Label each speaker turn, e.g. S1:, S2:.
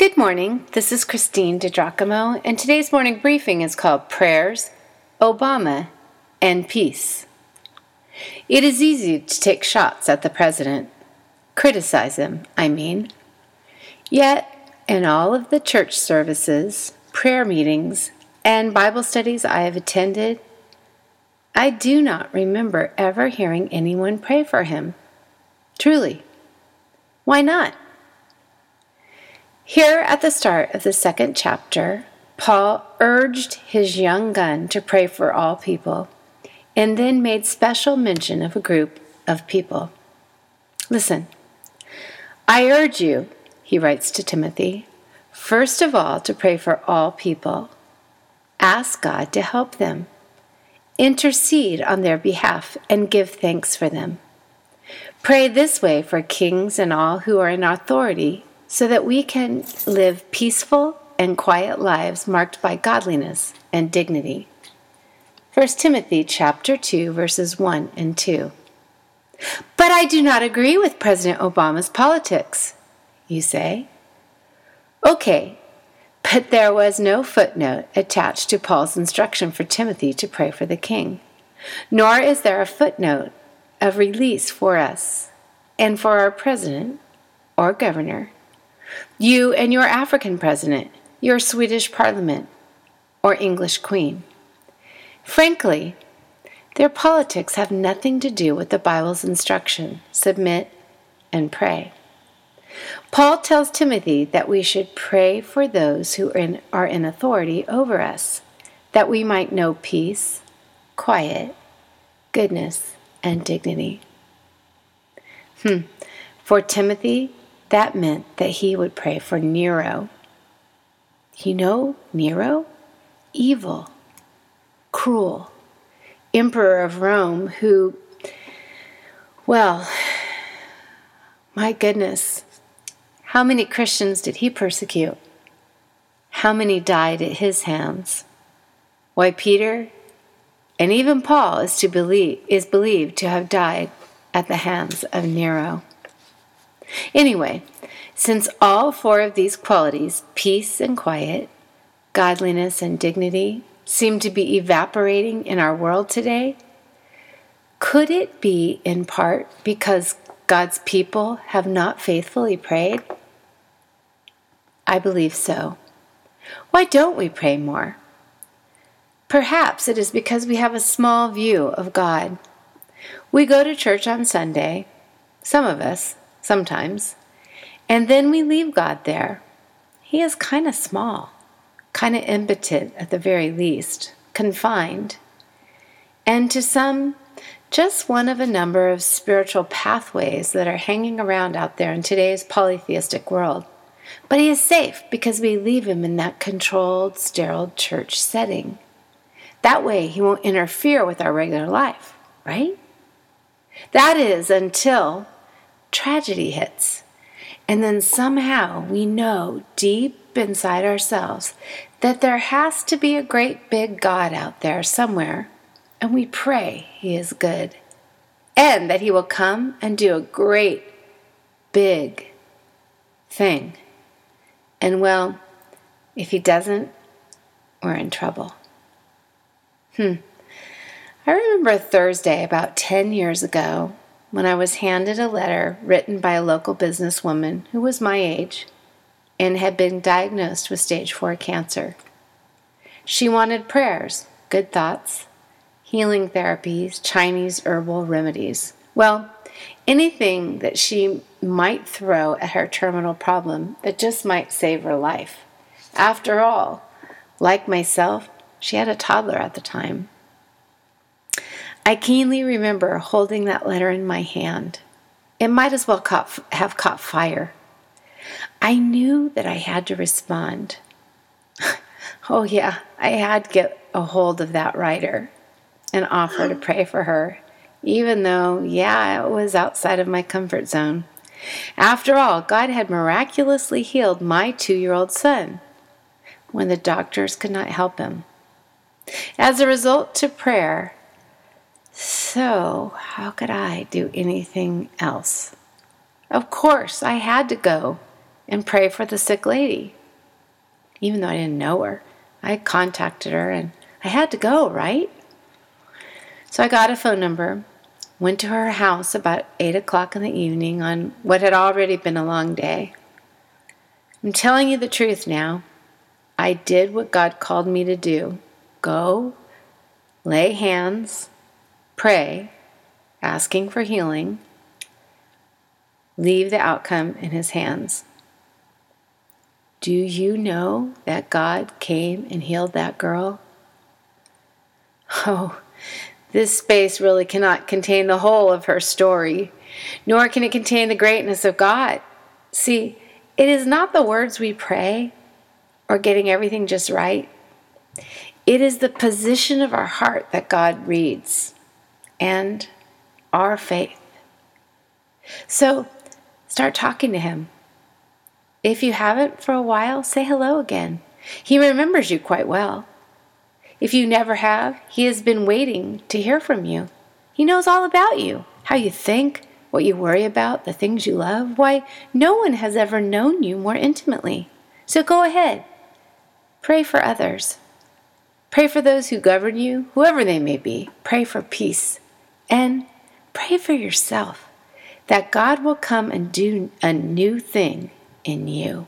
S1: Good morning. This is Christine DiGiacomo, and today's morning briefing is called Prayers, Obama, and Peace. It is easy to take shots at the president, criticize him, I mean. Yet, in all of the church services, prayer meetings, and Bible studies I have attended, I do not remember ever hearing anyone pray for him. Truly. Why not? Here at the start of the second chapter, Paul urged his young gun to pray for all people and then made special mention of a group of people. Listen, I urge you, he writes to Timothy, first of all to pray for all people. Ask God to help them. Intercede on their behalf and give thanks for them. Pray this way for kings and all who are in authority so that we can live peaceful and quiet lives marked by godliness and dignity. 1 Timothy chapter 2 verses 1 and 2. But I do not agree with President Obama's politics, you say. Okay, but there was no footnote attached to Paul's instruction for Timothy to pray for the king, nor is there a footnote of release for us and for our president or governor you and your African president, your Swedish parliament, or English queen. Frankly, their politics have nothing to do with the Bible's instruction submit and pray. Paul tells Timothy that we should pray for those who are in, are in authority over us, that we might know peace, quiet, goodness, and dignity. Hmm. For Timothy, that meant that he would pray for Nero. You know Nero? Evil, cruel, emperor of Rome who, well, my goodness, how many Christians did he persecute? How many died at his hands? Why, Peter and even Paul is, to believe, is believed to have died at the hands of Nero. Anyway, since all four of these qualities, peace and quiet, godliness and dignity, seem to be evaporating in our world today, could it be in part because God's people have not faithfully prayed? I believe so. Why don't we pray more? Perhaps it is because we have a small view of God. We go to church on Sunday, some of us, sometimes. And then we leave God there. He is kind of small, kind of impotent at the very least, confined. And to some, just one of a number of spiritual pathways that are hanging around out there in today's polytheistic world. But he is safe because we leave him in that controlled, sterile church setting. That way, he won't interfere with our regular life, right? That is until tragedy hits. And then somehow we know deep inside ourselves that there has to be a great big God out there somewhere, and we pray He is good and that He will come and do a great big thing. And well, if He doesn't, we're in trouble. Hmm. I remember a Thursday about 10 years ago when I was handed a letter written by a local businesswoman who was my age and had been diagnosed with stage 4 cancer. She wanted prayers, good thoughts, healing therapies, Chinese herbal remedies. Well, anything that she might throw at her terminal problem that just might save her life. After all, like myself, she had a toddler at the time. I keenly remember holding that letter in my hand. It might as well caught, have caught fire. I knew that I had to respond. oh, yeah, I had to get a hold of that writer and offer to pray for her, even though, yeah, it was outside of my comfort zone. After all, God had miraculously healed my two year old son when the doctors could not help him. As a result to prayer, so, how could I do anything else? Of course, I had to go and pray for the sick lady. Even though I didn't know her, I contacted her and I had to go, right? So I got a phone number, went to her house about 8 o'clock in the evening on what had already been a long day. I'm telling you the truth now. I did what God called me to do go, lay hands, pray, asking for healing, leave the outcome in His hands. Do you know that God came and healed that girl? Oh, this space really cannot contain the whole of her story, nor can it contain the greatness of God. See, it is not the words we pray or getting everything just right. It is the position of our heart that God reads and our faith. So start talking to Him. If you haven't for a while, say hello again. He remembers you quite well. If you never have, He has been waiting to hear from you. He knows all about you, how you think, what you worry about, the things you love. Why, no one has ever known you more intimately. So go ahead. Pray for others. Pray for those who govern you, whoever they may be. Pray for peace. And pray for yourself that God will come and do a new thing in you.